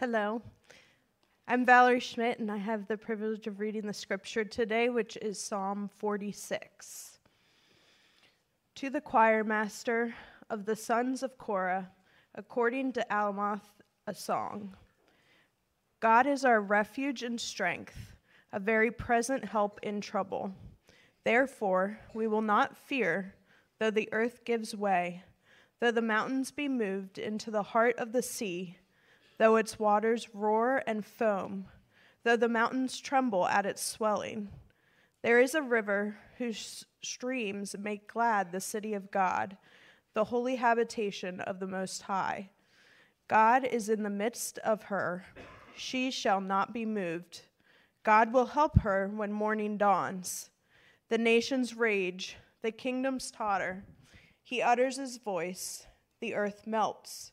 Hello. I'm Valerie Schmidt, and I have the privilege of reading the scripture today, which is Psalm 46. To the choir master of the sons of Korah, according to Alamoth, a song. God is our refuge and strength, a very present help in trouble. Therefore, we will not fear, though the earth gives way, though the mountains be moved into the heart of the sea though its waters roar and foam, though the mountains tremble at its swelling. There is a river whose streams make glad the city of God, the holy habitation of the Most High. God is in the midst of her. She shall not be moved. God will help her when morning dawns. The nations rage, the kingdoms totter. He utters his voice, the earth melts.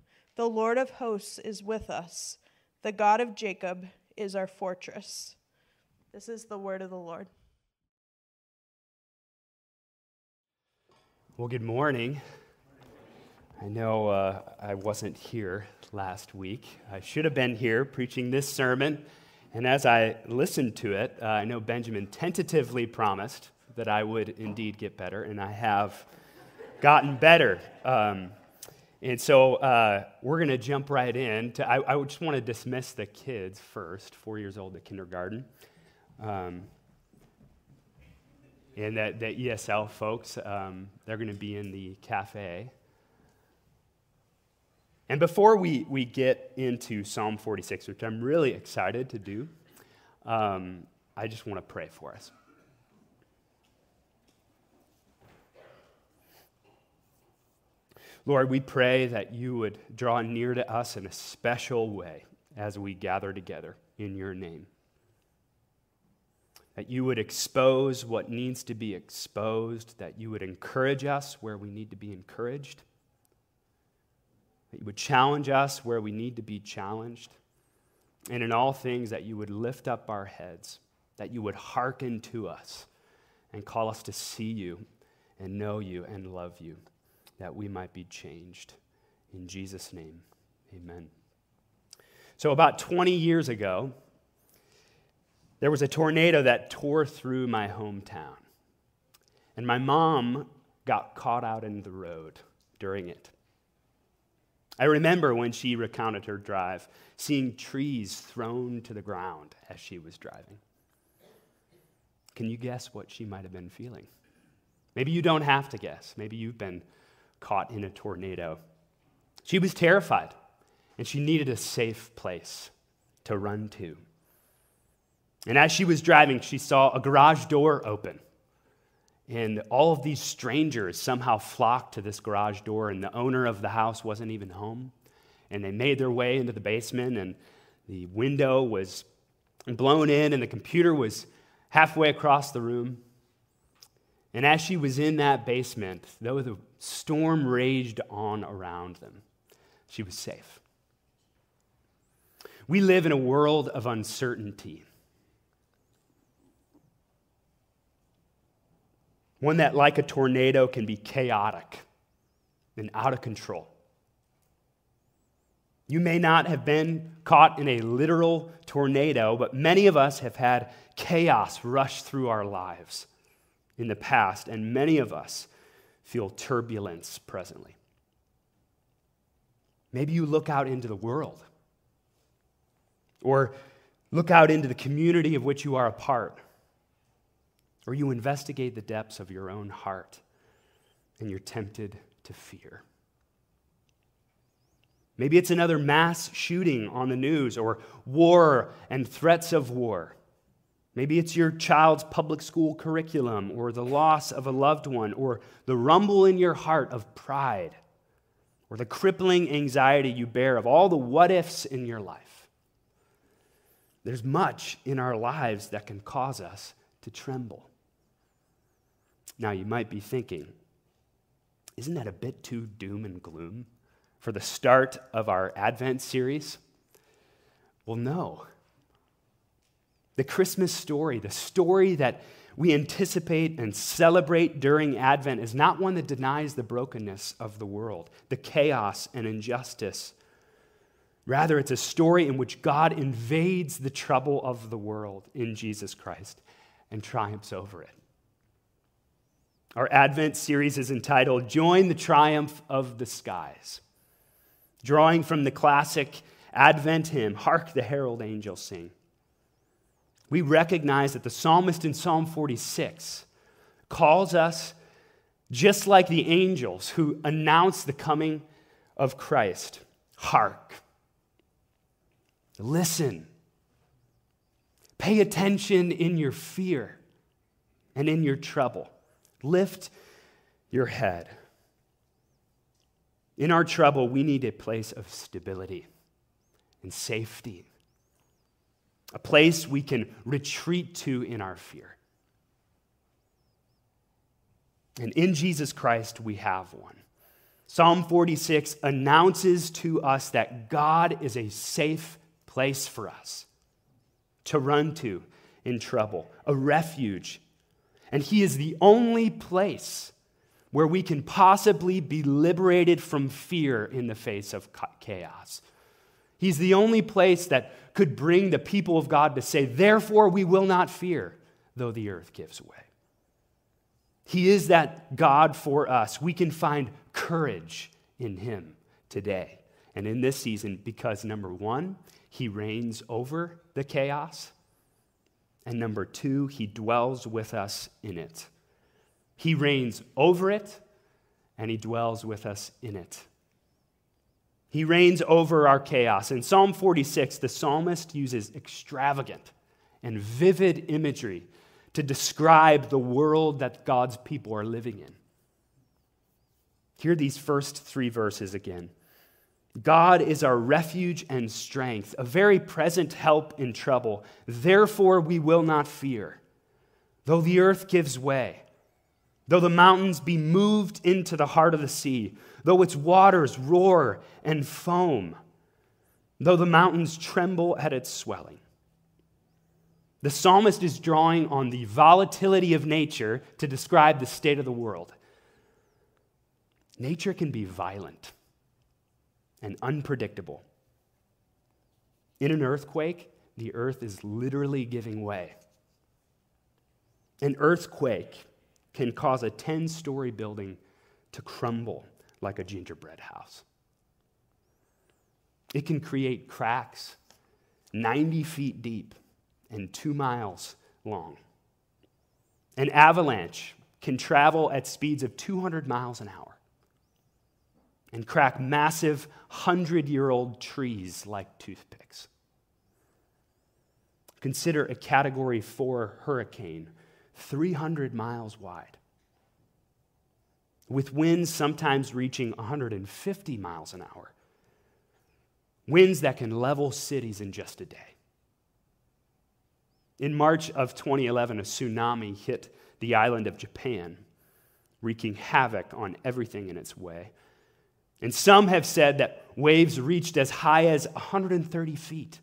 The Lord of hosts is with us. The God of Jacob is our fortress. This is the word of the Lord. Well, good morning. I know uh, I wasn't here last week. I should have been here preaching this sermon. And as I listened to it, uh, I know Benjamin tentatively promised that I would indeed get better, and I have gotten better. Um, and so uh, we're going to jump right in. To, I, I, just want to dismiss the kids first, four years old at kindergarten. Um, and that, the ESL folks, um, they're going to be in the cafe. And before we, we get into Psalm 46, which I'm really excited to do, um, I just want to pray for us. Lord, we pray that you would draw near to us in a special way as we gather together in your name. That you would expose what needs to be exposed, that you would encourage us where we need to be encouraged, that you would challenge us where we need to be challenged, and in all things that you would lift up our heads, that you would hearken to us and call us to see you and know you and love you that we might be changed. In Jesus' name, amen. So, about 20 years ago, there was a tornado that tore through my hometown. And my mom got caught out in the road during it. I remember when she recounted her drive, seeing trees thrown to the ground as she was driving. Can you guess what she might have been feeling? Maybe you don't have to guess. Maybe you've been caught in a tornado. She was terrified, and she needed a safe place to run to. And as she was driving, she saw a garage door open. And all of these strangers somehow flocked to this garage door, and the owner of the house wasn't even home. And they made their way into the basement, and the window was blown in, and the computer was halfway across the room. And as she was in that basement, though the storm raged on around them, she was safe. We live in a world of uncertainty. One that, like a tornado, can be chaotic and out of control. You may not have been caught in a literal tornado, but many of us have had chaos rush through our lives in the past, and many of us feel turbulence presently. Maybe you look out into the world, or look out into the community of which you are a part, or you investigate the depths of your own heart and you're tempted to fear. Maybe it's another mass shooting on the news, or war and threats of war. Maybe it's your child's public school curriculum, or the loss of a loved one, or the rumble in your heart of pride, or the crippling anxiety you bear of all the what ifs in your life. There's much in our lives that can cause us to tremble. Now, you might be thinking, isn't that a bit too doom and gloom for the start of our Advent series? Well, no. The Christmas story, the story that we anticipate and celebrate during Advent, is not one that denies the brokenness of the world, the chaos and injustice. Rather, it's a story in which God invades the trouble of the world in Jesus Christ and triumphs over it. Our Advent series is entitled Join the Triumph of the Skies, drawing from the classic Advent hymn, Hark the Herald Angels Sing. We recognize that the psalmist in Psalm 46 calls us just like the angels who announce the coming of Christ. Hark. Listen. Pay attention in your fear and in your trouble. Lift your head. In our trouble, we need a place of stability and safety, a place we can retreat to in our fear. And in Jesus Christ, we have one. Psalm 46 announces to us that God is a safe place for us to run to in trouble, a refuge and He is the only place where we can possibly be liberated from fear in the face of chaos. He's the only place that could bring the people of God to say, Therefore, we will not fear, though the earth gives way. He is that God for us. We can find courage in Him today and in this season because, number one, He reigns over the chaos. And number two, he dwells with us in it. He reigns over it, and he dwells with us in it. He reigns over our chaos. In Psalm 46, the psalmist uses extravagant and vivid imagery to describe the world that God's people are living in. Hear these first three verses again. God is our refuge and strength, a very present help in trouble. Therefore, we will not fear. Though the earth gives way, though the mountains be moved into the heart of the sea, though its waters roar and foam, though the mountains tremble at its swelling. The psalmist is drawing on the volatility of nature to describe the state of the world. Nature can be violent and unpredictable. In an earthquake, the earth is literally giving way. An earthquake can cause a 10 story building to crumble like a gingerbread house. It can create cracks 90 feet deep and two miles long. An avalanche can travel at speeds of 200 miles an hour and crack massive hundred year old trees like toothpicks. Consider a category four hurricane 300 miles wide, with winds sometimes reaching 150 miles an hour. Winds that can level cities in just a day. In March of 2011, a tsunami hit the island of Japan, wreaking havoc on everything in its way. And some have said that waves reached as high as 130 feet.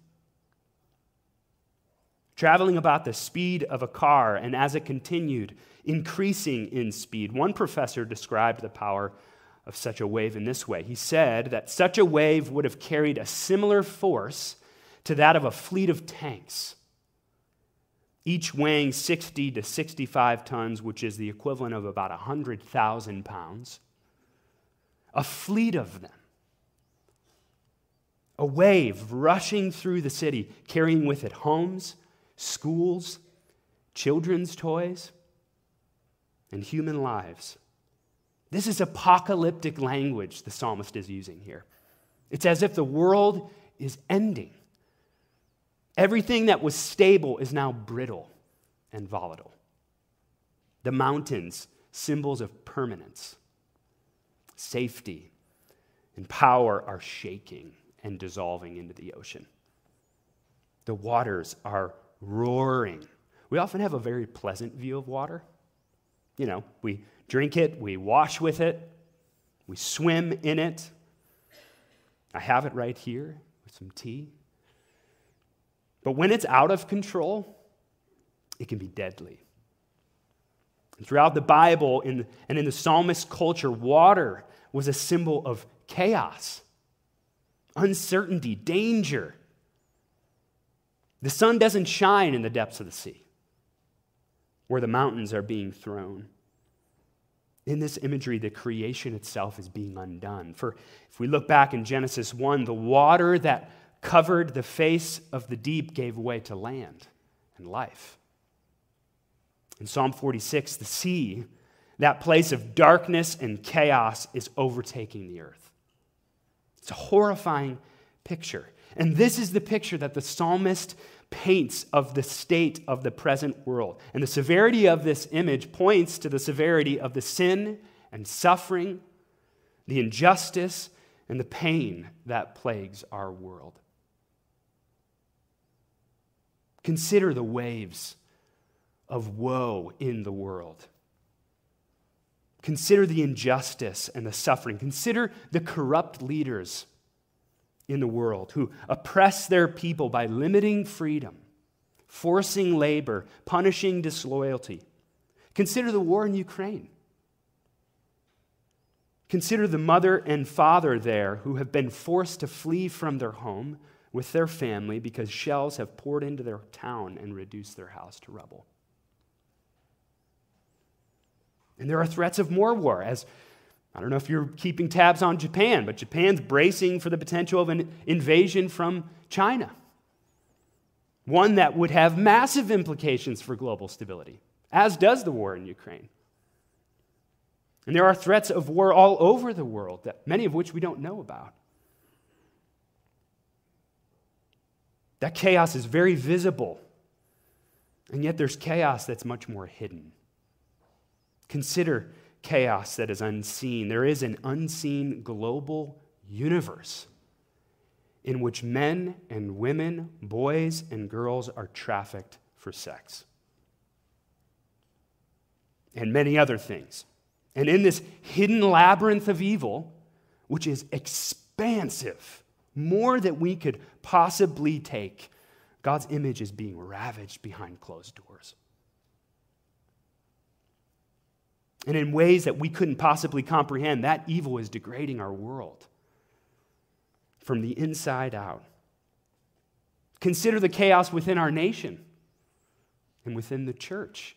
Traveling about the speed of a car, and as it continued, increasing in speed. One professor described the power of such a wave in this way. He said that such a wave would have carried a similar force to that of a fleet of tanks, each weighing 60 to 65 tons, which is the equivalent of about 100,000 pounds a fleet of them. A wave rushing through the city, carrying with it homes, schools, children's toys, and human lives. This is apocalyptic language the psalmist is using here. It's as if the world is ending. Everything that was stable is now brittle and volatile. The mountains, symbols of permanence safety, and power are shaking and dissolving into the ocean. the waters are roaring. We often have a very pleasant view of water. You know, we drink it, we wash with it, we swim in it. I have it right here with some tea. But when it's out of control, it can be deadly. And throughout the Bible in, and in the psalmist culture, water was a symbol of chaos, uncertainty, danger. The sun doesn't shine in the depths of the sea where the mountains are being thrown. In this imagery, the creation itself is being undone. For if we look back in Genesis 1, the water that covered the face of the deep gave way to land and life. In Psalm 46, the sea, that place of darkness and chaos, is overtaking the earth. It's a horrifying picture. And this is the picture that the psalmist paints of the state of the present world. And the severity of this image points to the severity of the sin and suffering, the injustice, and the pain that plagues our world. Consider the waves of woe in the world. Consider the injustice and the suffering. Consider the corrupt leaders in the world who oppress their people by limiting freedom, forcing labor, punishing disloyalty. Consider the war in Ukraine. Consider the mother and father there who have been forced to flee from their home with their family because shells have poured into their town and reduced their house to rubble. And there are threats of more war as I don't know if you're keeping tabs on Japan, but Japan's bracing for the potential of an invasion from China. One that would have massive implications for global stability, as does the war in Ukraine. And there are threats of war all over the world, that, many of which we don't know about. That chaos is very visible, and yet there's chaos that's much more hidden. Consider chaos that is unseen. There is an unseen global universe in which men and women, boys and girls are trafficked for sex. And many other things. And in this hidden labyrinth of evil, which is expansive, more than we could possibly take, God's image is being ravaged behind closed doors. And in ways that we couldn't possibly comprehend, that evil is degrading our world from the inside out. Consider the chaos within our nation and within the church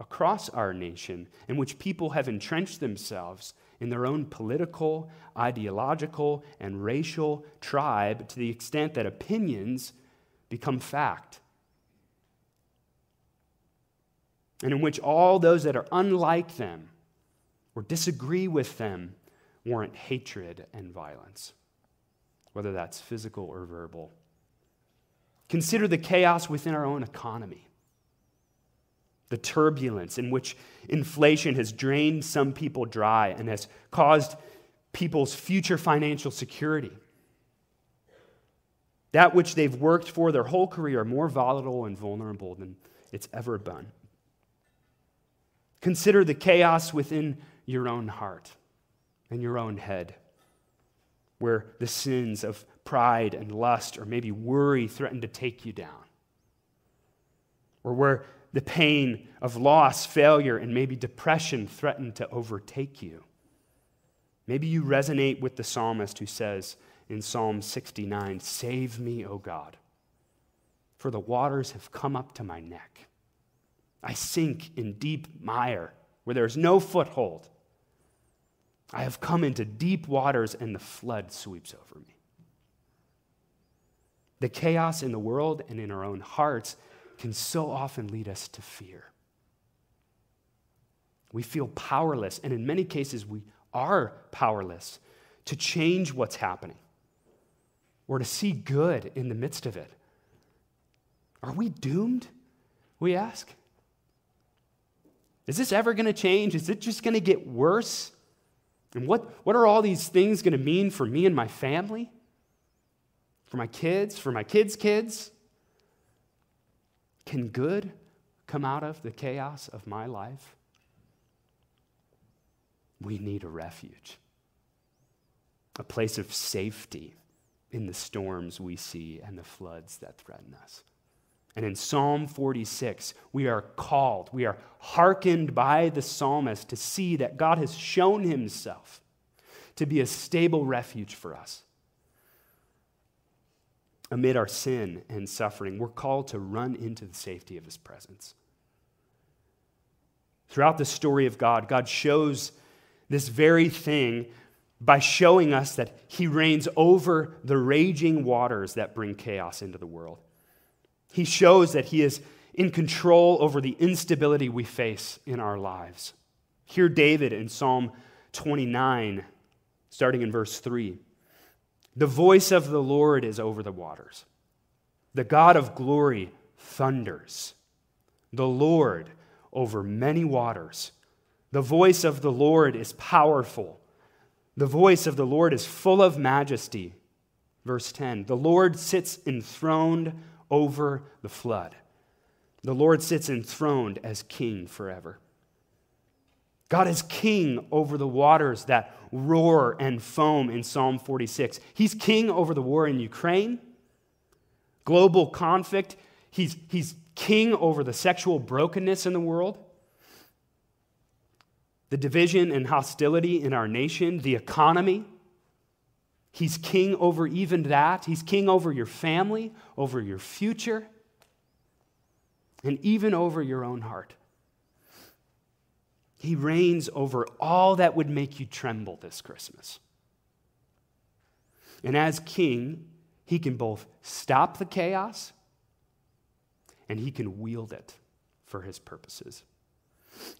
across our nation, in which people have entrenched themselves in their own political, ideological, and racial tribe to the extent that opinions become fact and in which all those that are unlike them or disagree with them warrant hatred and violence, whether that's physical or verbal. Consider the chaos within our own economy, the turbulence in which inflation has drained some people dry and has caused people's future financial security. That which they've worked for their whole career more volatile and vulnerable than it's ever been. Consider the chaos within your own heart and your own head, where the sins of pride and lust or maybe worry threaten to take you down, or where the pain of loss, failure, and maybe depression threaten to overtake you. Maybe you resonate with the psalmist who says in Psalm 69 Save me, O God, for the waters have come up to my neck. I sink in deep mire where there is no foothold. I have come into deep waters and the flood sweeps over me. The chaos in the world and in our own hearts can so often lead us to fear. We feel powerless, and in many cases, we are powerless to change what's happening or to see good in the midst of it. Are we doomed? We ask. Is this ever going to change? Is it just going to get worse? And what, what are all these things going to mean for me and my family? For my kids? For my kids' kids? Can good come out of the chaos of my life? We need a refuge, a place of safety in the storms we see and the floods that threaten us. And in Psalm 46, we are called, we are hearkened by the psalmist to see that God has shown himself to be a stable refuge for us. Amid our sin and suffering, we're called to run into the safety of his presence. Throughout the story of God, God shows this very thing by showing us that he reigns over the raging waters that bring chaos into the world. He shows that he is in control over the instability we face in our lives. Hear David in Psalm 29, starting in verse 3. The voice of the Lord is over the waters. The God of glory thunders. The Lord over many waters. The voice of the Lord is powerful. The voice of the Lord is full of majesty. Verse 10 The Lord sits enthroned over the flood. The Lord sits enthroned as king forever. God is king over the waters that roar and foam in Psalm 46. He's king over the war in Ukraine, global conflict. He's, he's king over the sexual brokenness in the world, the division and hostility in our nation, the economy. He's king over even that. He's king over your family, over your future, and even over your own heart. He reigns over all that would make you tremble this Christmas. And as king, he can both stop the chaos and he can wield it for his purposes.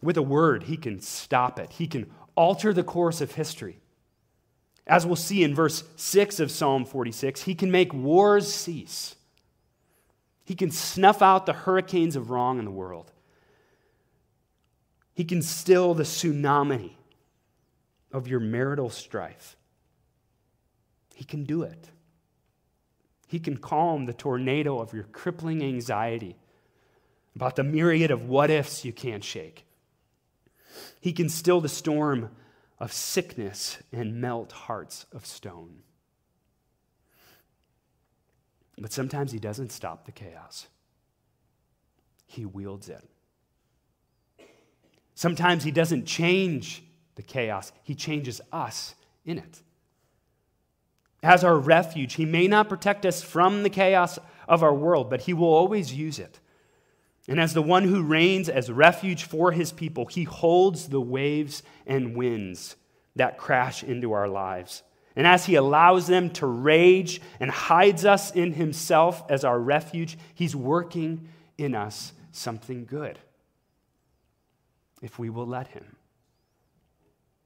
With a word, he can stop it, he can alter the course of history. As we'll see in verse 6 of Psalm 46, he can make wars cease. He can snuff out the hurricanes of wrong in the world. He can still the tsunami of your marital strife. He can do it. He can calm the tornado of your crippling anxiety about the myriad of what ifs you can't shake. He can still the storm of sickness and melt hearts of stone. But sometimes he doesn't stop the chaos, he wields it. Sometimes he doesn't change the chaos, he changes us in it. As our refuge, he may not protect us from the chaos of our world, but he will always use it. And as the one who reigns as refuge for his people, he holds the waves and winds that crash into our lives. And as he allows them to rage and hides us in himself as our refuge, he's working in us something good if we will let Him.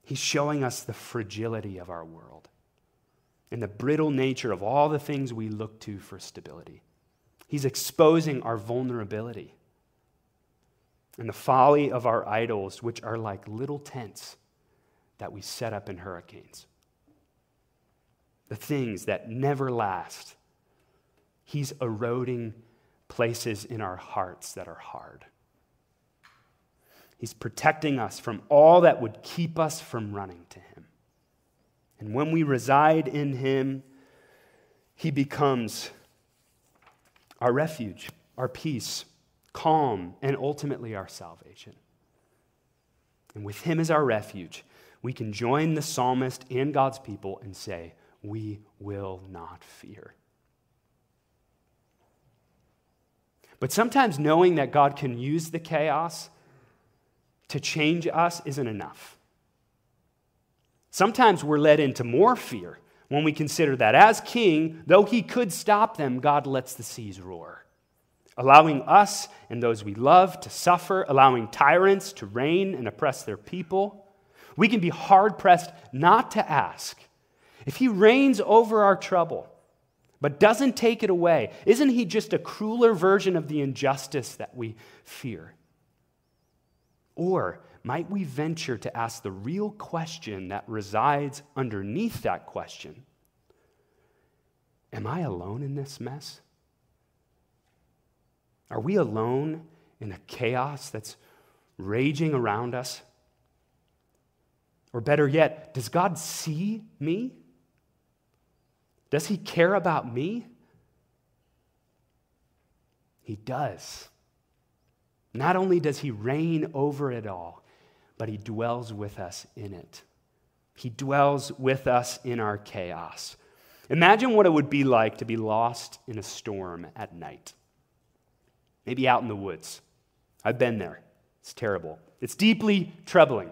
He's showing us the fragility of our world and the brittle nature of all the things we look to for stability. He's exposing our vulnerability and the folly of our idols, which are like little tents that we set up in hurricanes. The things that never last. He's eroding places in our hearts that are hard. He's protecting us from all that would keep us from running to Him. And when we reside in Him, He becomes our refuge, our peace, calm, and ultimately our salvation. And with Him as our refuge, we can join the psalmist and God's people and say, We will not fear. But sometimes knowing that God can use the chaos to change us isn't enough. Sometimes we're led into more fear when we consider that as king, though he could stop them, God lets the seas roar, allowing us and those we love to suffer, allowing tyrants to reign and oppress their people. We can be hard pressed not to ask if he reigns over our trouble but doesn't take it away, isn't he just a crueler version of the injustice that we fear? Or might we venture to ask the real question that resides underneath that question? Am I alone in this mess? Are we alone in a chaos that's raging around us? Or better yet, does God see me? Does he care about me? He does. Not only does he reign over it all, but he dwells with us in it. He dwells with us in our chaos. Imagine what it would be like to be lost in a storm at night. Maybe out in the woods. I've been there. It's terrible. It's deeply troubling,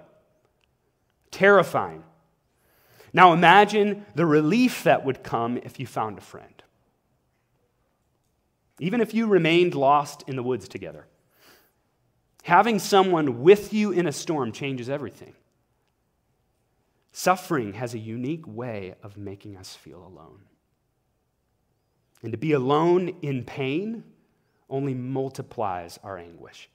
terrifying. Now imagine the relief that would come if you found a friend. Even if you remained lost in the woods together. Having someone with you in a storm changes everything. Suffering has a unique way of making us feel alone. And to be alone in pain only multiplies our anguish.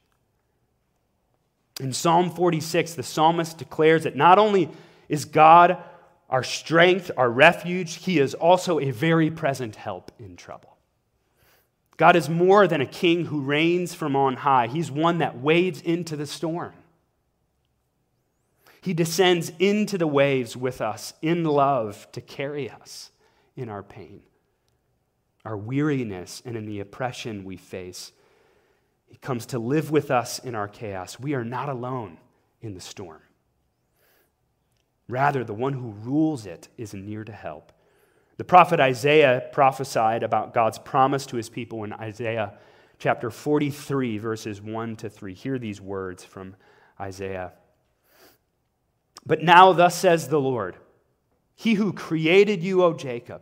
In Psalm 46, the psalmist declares that not only is God our strength, our refuge, he is also a very present help in trouble. God is more than a king who reigns from on high, he's one that wades into the storm. He descends into the waves with us in love to carry us in our pain, our weariness, and in the oppression we face. He comes to live with us in our chaos. We are not alone in the storm. Rather, the one who rules it is near to help. The prophet Isaiah prophesied about God's promise to his people in Isaiah chapter 43, verses 1 to 3. Hear these words from Isaiah. But now, thus says the Lord He who created you, O Jacob,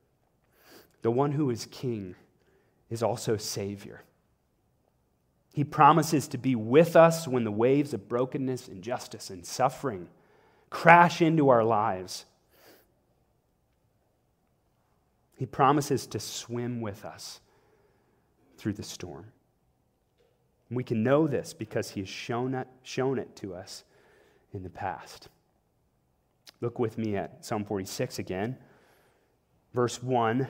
The one who is King is also Savior. He promises to be with us when the waves of brokenness, injustice, and suffering crash into our lives. He promises to swim with us through the storm. We can know this because He has shown it, shown it to us in the past. Look with me at Psalm 46 again, verse 1.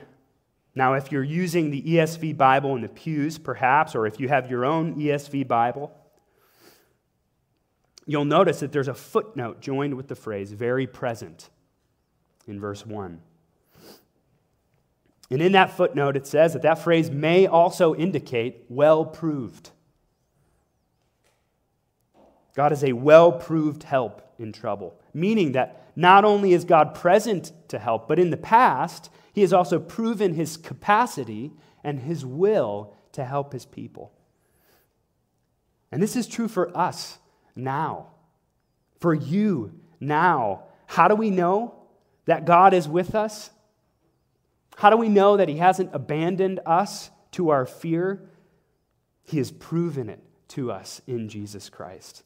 Now, if you're using the ESV Bible in the pews, perhaps, or if you have your own ESV Bible, you'll notice that there's a footnote joined with the phrase very present in verse 1. And in that footnote, it says that that phrase may also indicate well proved. God is a well proved help in trouble, meaning that not only is God present to help, but in the past, he has also proven his capacity and his will to help his people. And this is true for us now, for you now. How do we know that God is with us? How do we know that he hasn't abandoned us to our fear? He has proven it to us in Jesus Christ.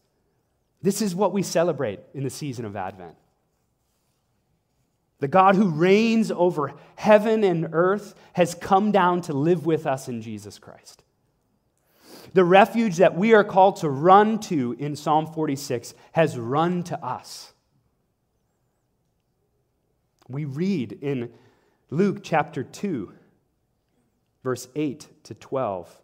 This is what we celebrate in the season of Advent. The God who reigns over heaven and earth has come down to live with us in Jesus Christ. The refuge that we are called to run to in Psalm 46 has run to us. We read in Luke chapter 2, verse 8 to 12.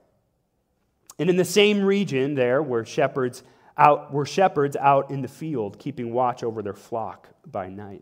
And in the same region there were shepherds out, were shepherds out in the field, keeping watch over their flock by night.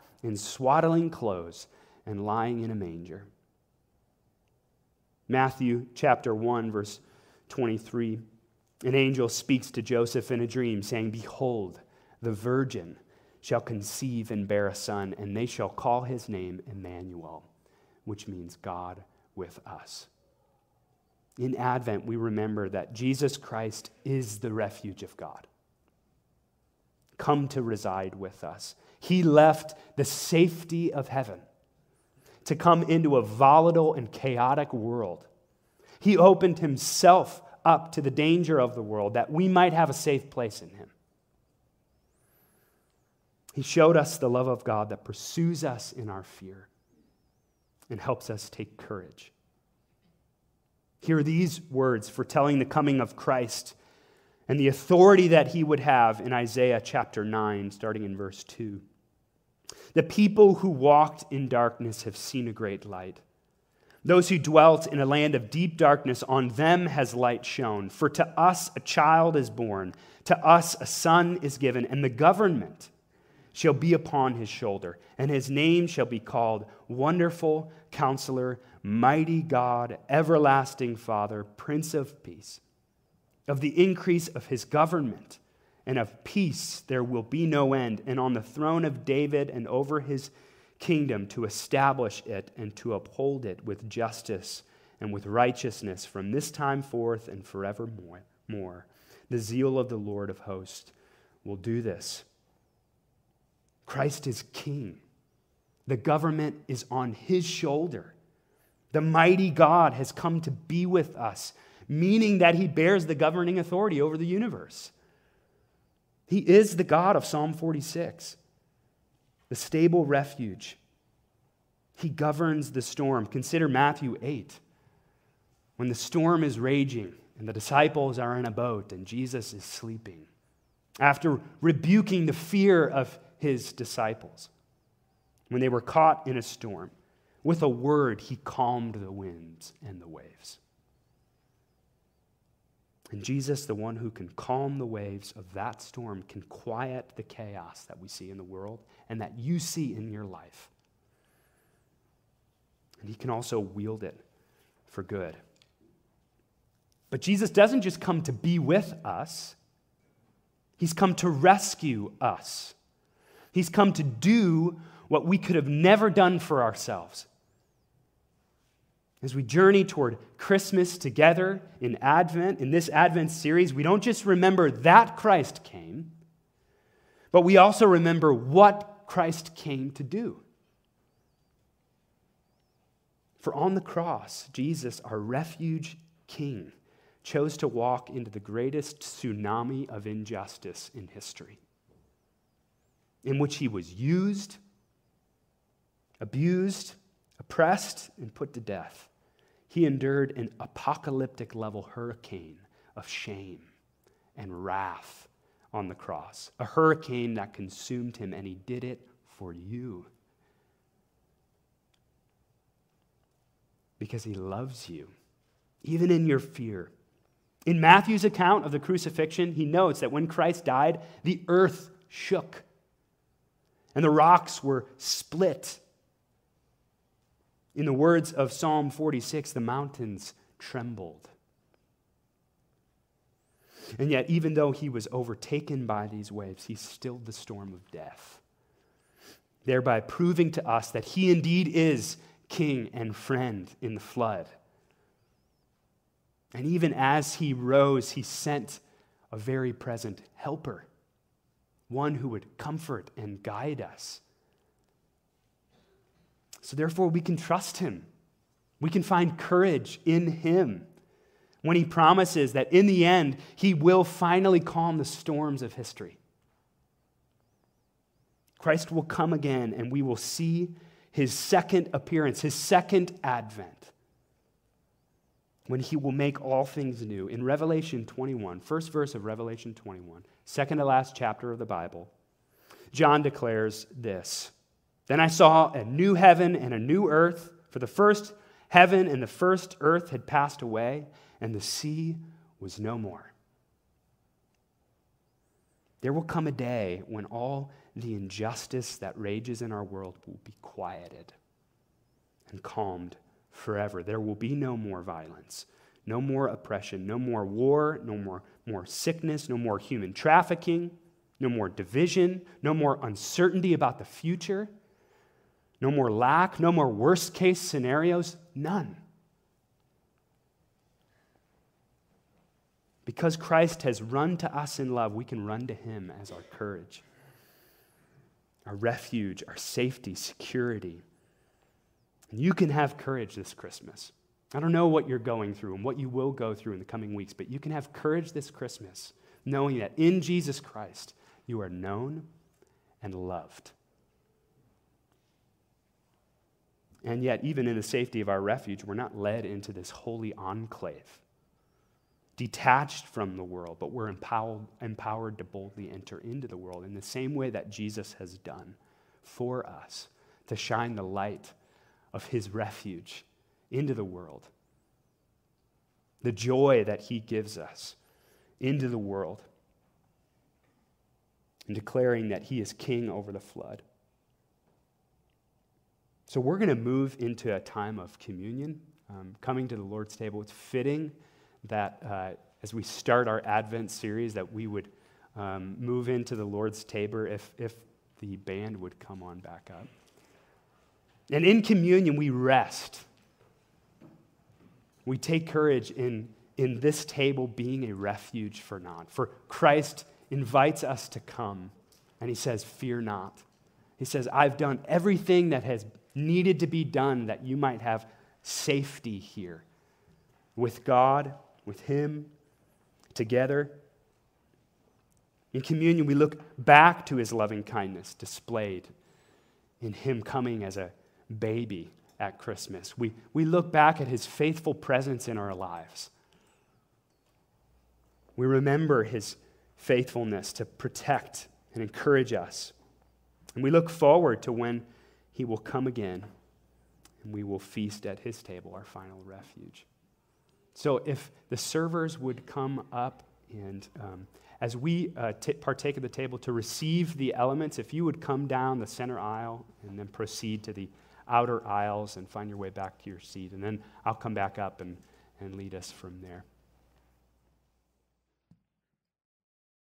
in swaddling clothes and lying in a manger. Matthew chapter 1, verse 23. An angel speaks to Joseph in a dream, saying, Behold, the virgin shall conceive and bear a son, and they shall call his name Emmanuel, which means God with us. In Advent, we remember that Jesus Christ is the refuge of God. Come to reside with us. He left the safety of heaven to come into a volatile and chaotic world. He opened himself up to the danger of the world that we might have a safe place in him. He showed us the love of God that pursues us in our fear and helps us take courage. Hear these words foretelling the coming of Christ and the authority that he would have in Isaiah chapter 9, starting in verse 2. The people who walked in darkness have seen a great light. Those who dwelt in a land of deep darkness, on them has light shone. For to us a child is born, to us a son is given, and the government shall be upon his shoulder, and his name shall be called Wonderful Counselor, Mighty God, Everlasting Father, Prince of Peace. Of the increase of his government and of peace there will be no end, and on the throne of David and over his kingdom to establish it and to uphold it with justice and with righteousness from this time forth and forevermore. More. The zeal of the Lord of hosts will do this. Christ is king. The government is on his shoulder. The mighty God has come to be with us, meaning that he bears the governing authority over the universe. He is the God of Psalm 46 the stable refuge. He governs the storm. Consider Matthew 8. When the storm is raging and the disciples are in a boat and Jesus is sleeping, after rebuking the fear of his disciples, when they were caught in a storm, with a word, he calmed the winds and the waves. And Jesus, the one who can calm the waves of that storm, can quiet the chaos that we see in the world and that you see in your life. And he can also wield it for good. But Jesus doesn't just come to be with us, he's come to rescue us. He's come to do what we could have never done for ourselves. As we journey toward Christmas together in Advent, in this Advent series, we don't just remember that Christ came, but we also remember what Christ came to do. For on the cross, Jesus, our refuge king, chose to walk into the greatest tsunami of injustice in history, in which he was used, abused, oppressed, and put to death he endured an apocalyptic level hurricane of shame and wrath on the cross, a hurricane that consumed him, and he did it for you. Because he loves you, even in your fear. In Matthew's account of the crucifixion, he notes that when Christ died, the earth shook and the rocks were split in the words of Psalm 46, the mountains trembled. And yet, even though he was overtaken by these waves, he stilled the storm of death, thereby proving to us that he indeed is king and friend in the flood. And even as he rose, he sent a very present helper, one who would comfort and guide us so therefore, we can trust him. We can find courage in him when he promises that in the end, he will finally calm the storms of history. Christ will come again, and we will see his second appearance, his second advent, when he will make all things new. In Revelation 21, first verse of Revelation 21, second to last chapter of the Bible, John declares this. Then I saw a new heaven and a new earth, for the first heaven and the first earth had passed away, and the sea was no more. There will come a day when all the injustice that rages in our world will be quieted and calmed forever. There will be no more violence, No more oppression, no more war, no more, more sickness, no more human trafficking, no more division, no more uncertainty about the future, no more lack, no more worst case scenarios, none. Because Christ has run to us in love, we can run to him as our courage, our refuge, our safety, security. And you can have courage this Christmas. I don't know what you're going through and what you will go through in the coming weeks, but you can have courage this Christmas knowing that in Jesus Christ you are known and loved. And yet, even in the safety of our refuge, we're not led into this holy enclave, detached from the world, but we're empowered, empowered to boldly enter into the world in the same way that Jesus has done for us, to shine the light of his refuge into the world. The joy that he gives us into the world, and declaring that he is king over the flood. So, we're going to move into a time of communion, um, coming to the Lord's table. It's fitting that uh, as we start our Advent series, that we would um, move into the Lord's table if, if the band would come on back up. And in communion, we rest. We take courage in, in this table being a refuge for not. For Christ invites us to come, and he says, Fear not. He says, I've done everything that has needed to be done that you might have safety here with God, with Him, together. In communion, we look back to His loving kindness displayed in Him coming as a baby at Christmas. We, we look back at His faithful presence in our lives. We remember His faithfulness to protect and encourage us. And we look forward to when he will come again and we will feast at his table, our final refuge. So, if the servers would come up and um, as we uh, t- partake of the table to receive the elements, if you would come down the center aisle and then proceed to the outer aisles and find your way back to your seat, and then I'll come back up and, and lead us from there.